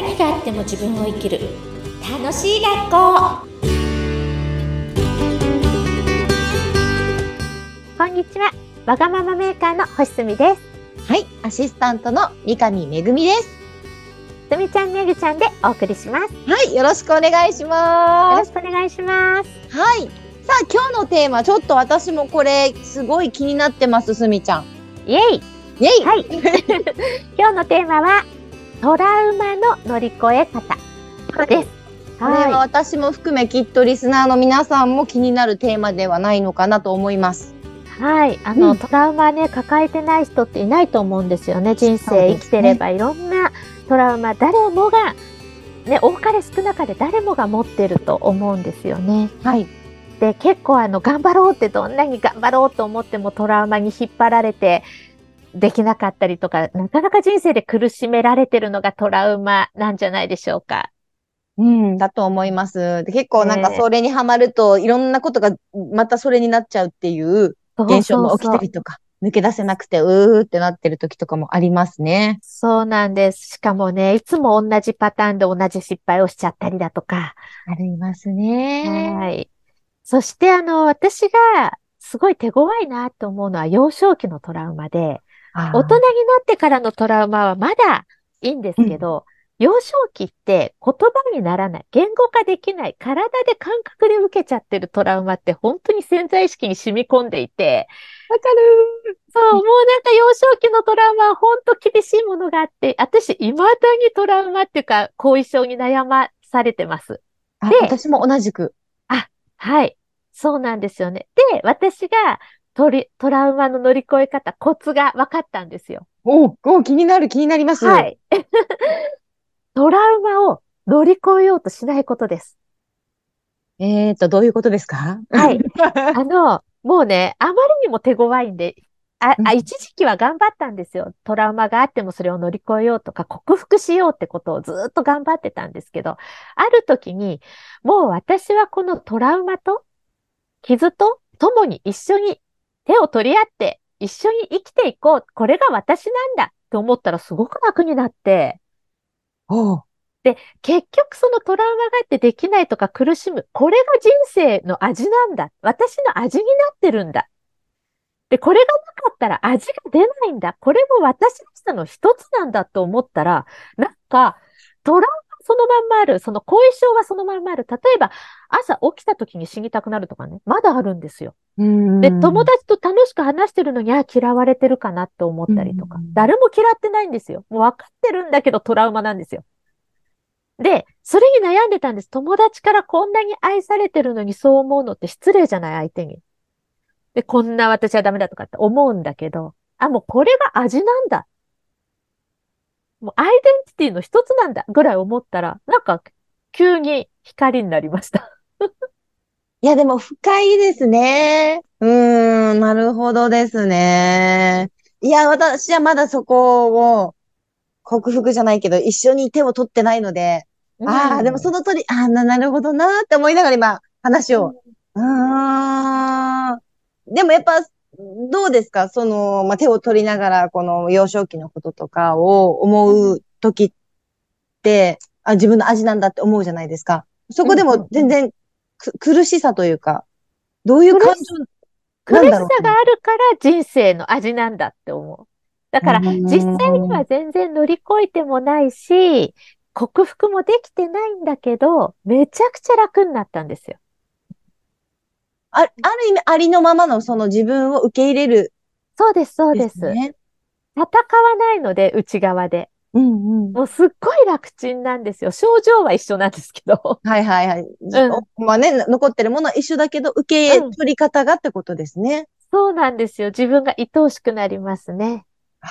何があっても自分を生きる楽しい学校こんにちは。わがままメーカーの星住です。はい、アシスタントの三上めぐみです。すみちゃんめぐちゃんでお送りします。よはい、よろしくお願いします。ろしくお願いします。はい。さあ、今日のテーマ、ちょっと私もこれ、すごい気になってます、すみちゃん。イェイイェイ、はい。今日のテーマは、トラウマの乗り越え方です。これは私も含め、きっとリスナーの皆さんも気になるテーマではないのかなと思います。はい。あの、うんトラウマね、抱えてない人っていないと思うんですよね。人生生きてればいろんなトラウマ、誰もが、ね、多かれ少なかれ誰もが持ってると思うんですよね。はい。で結構あの頑張ろうってどんなに頑張ろうと思ってもトラウマに引っ張られてできなかったりとかなかなか人生で苦しめられてるのがトラウマなんじゃないでしょうか。うん、だと思います。で結構なんかねそれにハマると、いろんなことがまたそれになっちゃうっていう現象も起きたりとか、抜け出せなくて、うーってなってる時とかもありますね。そうなんです。しかもね、いつも同じパターンで同じ失敗をしちゃったりだとか。ありますね。はい。そしてあの、私がすごい手強いなと思うのは幼少期のトラウマで、大人になってからのトラウマはまだいいんですけど、幼少期って言葉にならない、言語化できない、体で感覚で受けちゃってるトラウマって本当に潜在意識に染み込んでいて、わかるそう、もうなんか幼少期のトラウマは本当厳しいものがあって、私未だにトラウマっていうか後遺症に悩まされてます。あで私も同じく。はい。そうなんですよね。で、私がトリトラウマの乗り越え方、コツが分かったんですよ。おうおう気になる、気になります。は。い。トラウマを乗り越えようとしないことです。えーと、どういうことですか？はい。あの、もうね、あまりにも手強いんで、あ、あ、うん一時期は頑張ったんですよ。トラウマがあってもそれを乗り越えようとか、克服しようってことをずーっと頑張ってたんですけど、ある時に、もう私はこのトラウマと傷と共に一緒に手を取り合って、一緒に生きていこう。これが私なんだって思ったらすごく楽になって、おう結局そのトラウマがあってできないとか苦しむ。これが人生の味なんだ。私の味になってるんだ。で、これがなかったら味が出ないんだ。これも私らしさの一つなんだと思ったら、なんか、トラウマそのまんまある。その後遺症はそのまんまある。例えば、朝起きた時に死にたくなるとかね。まだあるんですよ。うんで、友達と楽しく話してるのに、あ、嫌われてるかなって思ったりとかうん。誰も嫌ってないんですよ。もう分かってるんだけどトラウマなんですよ。で、それに悩んでたんです。友達からこんなに愛されてるのにそう思うのって失礼じゃない相手に。で、こんな私はダメだとかって思うんだけど、あ、もうこれが味なんだ。もうアイデンティティの一つなんだぐらい思ったら、なんか急に光になりました。いや、でも深いですね。うーん、なるほどですね。いや、私はまだそこを克服じゃないけど、一緒に手を取ってないので、ああ、でもその通り、ああ、な、なるほどなーって思いながら今、話を。うーん。でもやっぱ、どうですか？その、まあ、手を取りながら、この幼少期のこととかを思うときって、あ、自分の味なんだって思うじゃないですか。そこでも全然く、苦しさというか、どういう感情苦しさがあるから人生の味なんだって思う。だからうん実際には全然乗り越えてもないし、克服もできてないんだけど、めちゃくちゃ楽になったんですよ。あ、ある意味ありのままのその自分を受け入れるそうです、そうです。ね。戦わないので、内側で。うんうん。もうすっごい楽ちんなんですよ。症状は一緒なんですけど。はいはいはい。うまあね、残ってるものは一緒だけど、受け取り方がってことですね。そうなんですよ。自分が愛おしくなりますね。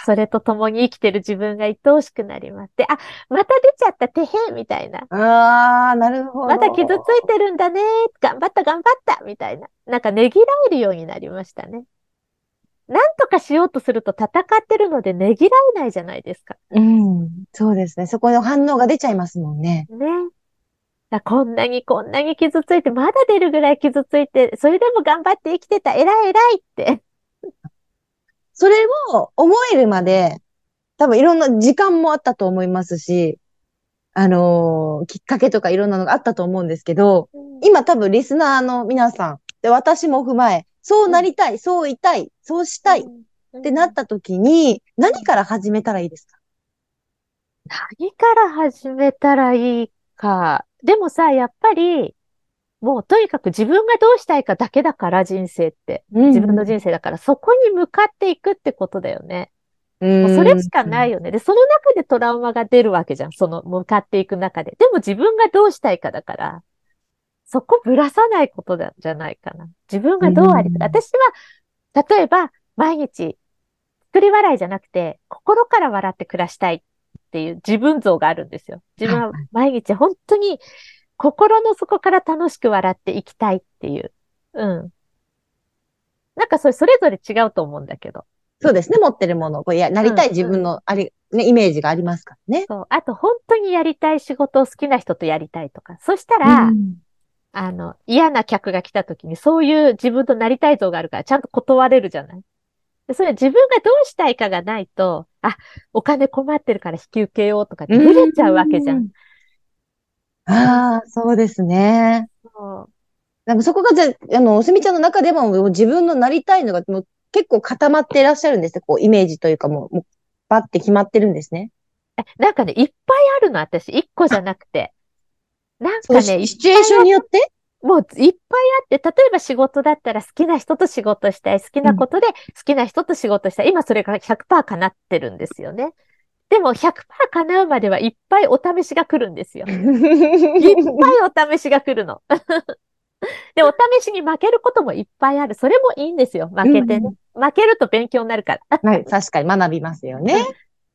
それと共に生きてる自分が愛おしくなります。で、あ、また出ちゃった、てへん、みたいな。ああ、なるほど。まだ傷ついてるんだね。頑張った、頑張った、みたいな。なんかねぎらえるようになりましたね。なんとかしようとすると戦ってるのでねぎらえないじゃないですか。うん。そうですね。そこの反応が出ちゃいますもんね。ね。だこんなにこんなに傷ついて、まだ出るぐらい傷ついて、それでも頑張って生きてた、偉い偉いって。それを思えるまで、多分いろんな時間もあったと思いますし、あのーきっかけとかいろんなのがあったと思うんですけど、うん。今多分リスナーの皆さん、で、私も踏まえ、そうなりたい、そういたい、そうしたいってなった時に、何から始めたらいいですか？何から始めたらいいか。でもさ、やっぱり、もうとにかく自分がどうしたいかだけだから、人生って。自分の人生だから、そこに向かっていくってことだよね。生もうそれしかないよね。で、その中でトラウマが出るわけじゃん。その向かっていく中で。でも自分がどうしたいかだから、そこぶらさないことだ、じゃないかな。自分がどうありたい。うん私は、例えば、毎日、作り笑いじゃなくて、心から笑って暮らしたいっていう自分像があるんですよ。自分は毎日本当に心の底から楽しく笑っていきたいっていう。うん。なんかそれ、それぞれ違うと思うんだけど。そうですね、持ってるもの、こうや、なりたいうん自分の、あり、ね、イメージがありますからね。そう。あと、本当にやりたい仕事を好きな人とやりたいとか。そしたら、うんあの、嫌な客が来た時に、そういう自分となりたい像があるから、ちゃんと断れるじゃないでそれは自分がどうしたいかがないと、あ、お金困ってるから引き受けようとかってブレちゃうわけじゃん。。ああ、そうですね。そうでもそこがじゃあ、あの、おすみちゃんの中でも自分のなりたいのがもう結構固まっていらっしゃるんですね。こう、イメージというかもう、もうバッて決まってるんですね。えなんかね、いっぱいあるの、私。一個じゃなくて。なんかね、いシシチュエーションによって？もういっぱいあって、例えば仕事だったら好きな人と仕事したい、好きなことで好きな人と仕事したい。今それが100%叶ってるんですよね。でも100%叶うまではいっぱいお試しが来るんですよ。いっぱいお試しが来るの。で、お試しに負けることもいっぱいある。それもいいんですよ。負けてね。負けると勉強になるから。はい、確かに学びますよね。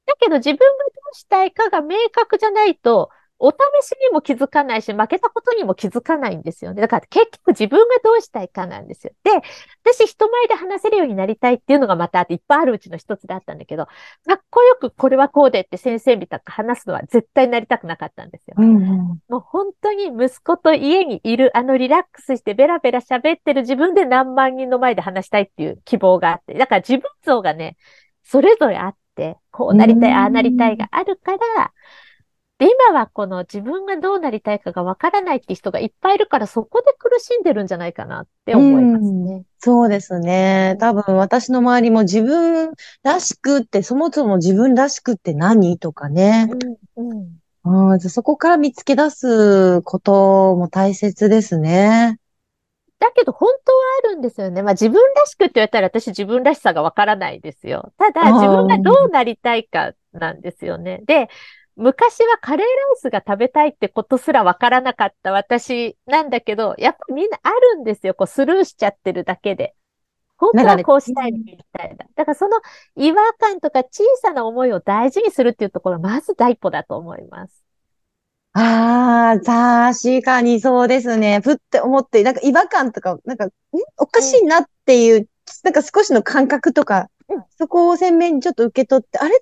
だけど自分がどうしたいかが明確じゃないと、お試しにも気づかないし、負けたことにも気づかないんですよね。だから結局自分がどうしたいかなんですよ。で、私人前で話せるようになりたいっていうのがまたあっていっぱいあるうちの一つだったんだけど、かっこよくこれはこうでって先生みたく話すのは絶対なりたくなかったんですよ。うんうんもう本当に息子と家にいる、あのリラックスしてベラベラ喋ってる自分で何万人の前で話したいっていう希望があって。だから自分像がね、それぞれあって、こうなりたい、うんああなりたいがあるから、で、今はこの自分がどうなりたいかがわからないって人がいっぱいいるから、そこで苦しんでるんじゃないかなって思いますね。そうですね。多分私の周りも自分らしくって、そもそも自分らしくって何とかね。うん、うん。うん、そこから見つけ出すことも大切ですね。だけど本当はあるんですよね。まあ自分らしくって言われたら私自分らしさがわからないですよ。ただ自分がどうなりたいかなんですよね。で、昔はカレーライスが食べたいってことすらわからなかった私なんだけど、やっぱみんなあるんですよ。こうスルーしちゃってるだけで。本当はこうしたいみたいな。だからその違和感とか小さな思いを大事にするっていうところがまず第一歩だと思います。ああ、確かにそうですね。ふって思って、なんか違和感とか、なんか、んおかしいなっていう、なんか少しの感覚とか、うんそこを鮮明にちょっと受け取って、あれ？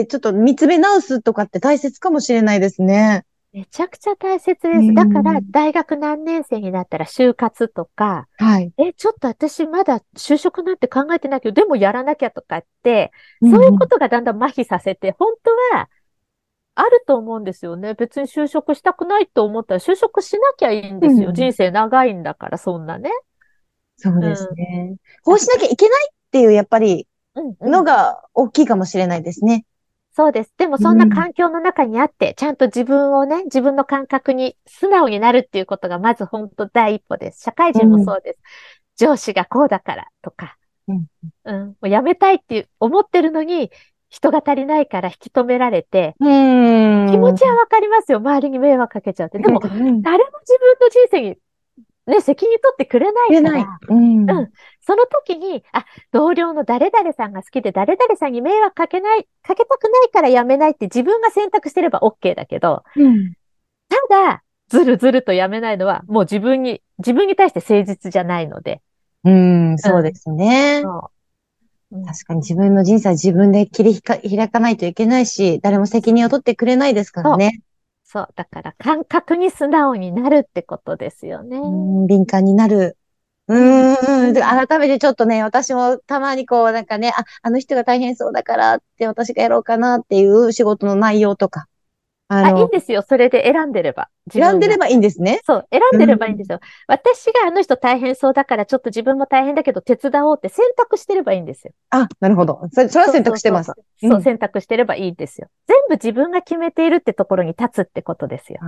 ってちょっと見つめ直すとかって大切かもしれないですね。めちゃくちゃ大切でうんす。だから大学何年生になったら就活とか、はい。え、ちょっと私まだ就職なんて考えてないけど、でもやらなきゃとかって、そういうことがだんだん麻痺させて、本当はあると思うんですよね。別に就職したくないと思ったら就職しなきゃいいんですよ。うん人生長いんだから、そんなね。そうですね。こうしなきゃいけないっていう、やっぱり、うんうんのが大きいかもしれないですね。そうです。でもそんな環境の中にあって、ちゃんと自分をね、自分の感覚に素直になるっていうことがまず本当第一歩です。社会人もそうです。上司がこうだからとか、うんうん、もう辞めたいって思ってるのに、人が足りないから引き止められて。気持ちはわかりますよ。周りに迷惑かけちゃって。でも、うん、誰も自分の人生にね、責任取ってくれないから、。うん。うんその時に、あ、同僚の誰々さんが好きで誰々さんに迷惑かけない、かけたくないから辞めないって自分が選択してれば OK だけど、うん。ただ、ずるずると辞めないのは、もう自分に、自分に対して誠実じゃないので。うん、そうですね。そううん確かに自分の人生は自分で切り開かないといけないし、誰も責任を取ってくれないですからね。そう。だから、感覚に素直になるってことですよね。うん、敏感になる。うーん。で改めてちょっとね、私もたまにこう、なんかね、あ、あの人が大変そうだからって私がやろうかなっていう仕事の内容とか、ああ、いいんですよ。それで選んでれば。選んでればいいんですね。そう、選んでればいいんですよ。私があの人大変そうだから、ちょっと自分も大変だけど手伝おうって選択してればいいんですよ。あ、なるほど。それ、それは選択してます。そうそうそうそううん選択してればいいんですよ。全部自分が決めているってところに立つってことですよ。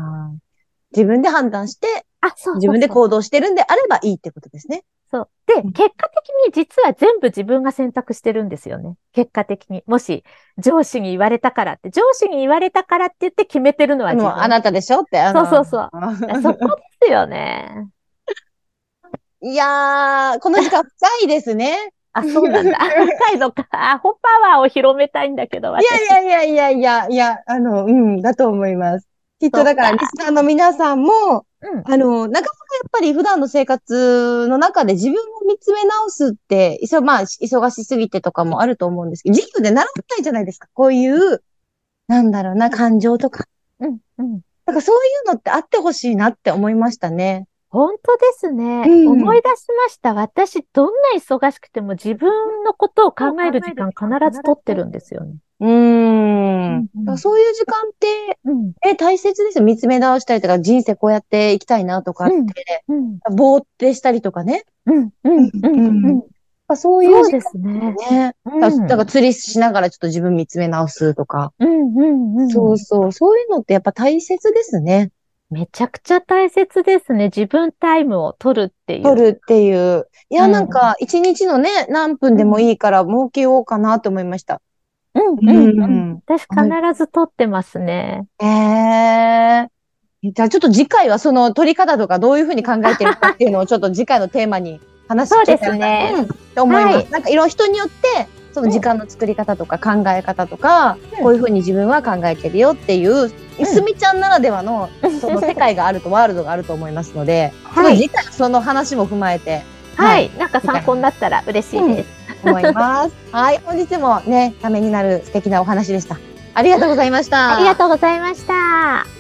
自分で判断して、あ、そう自分で行動してるんであればいいってことですね。そう。で、うん結果的に実は全部自分が選択してるんですよね。結果的に。もし、上司に言われたからって、上司に言われたからって言って決めてるのは自分。あの、あなたでしょって。そうそうそうそこですよね。いやー、この時間深いですね。あ、そうなんだ。深いのか。アホパワーを広めたいんだけど、い私。やいやいやいやいや、いや、あの、うん、だと思います。きっとだから、リスナーの皆さんも、うん。あの、なかなかやっぱり普段の生活の中で自分を見つめ直すって、いそ、まあ、忙しすぎてとかもあると思うんですけど、授業で習ってないじゃないですか。こういう、なんだろうな、感情とか。うん。うん。なんかそういうのってあってほしいなって思いましたね。本当ですね。うん思い出しました。私、どんな忙しくても自分のことを考える時間必ず取ってるんですよね。うーん。そういう時間って、うん。え、大切ですよ。見つめ直したりとか、人生こうやっていきたいなとかって、うん。ぼーってしたりとかね。うん。うん。うん。うん。そういう時そうですね。間ね。うんだから釣りしながらちょっと自分見つめ直すとか。うん。うん。うん。そうそう。そういうのってやっぱ大切ですね。めちゃくちゃ大切ですね。自分タイムを取るっていう。取るっていう。いや、うんなんか、一日のね、何分でもいいから設けようかなって思いました。うん。うん。うん。私必ず取ってますね。ええじゃあちょっと次回はその取り方とかどういうふうに考えてるかっていうのをちょっと次回のテーマに話していけたらなそうですねうんと思います。はいなんかいろんな人によって、その時間の作り方とか考え方とか、うんこういうふうに自分は考えてるよっていう、いすみちゃんならではの、その世界があると、ワールドがあると思いますので、はいちょっと次回その話も踏まえて、はい。なんか参考になったら嬉しいです。思います。はい、本日もね、ためになる素敵なお話でした。ありがとうございました。ありがとうございました。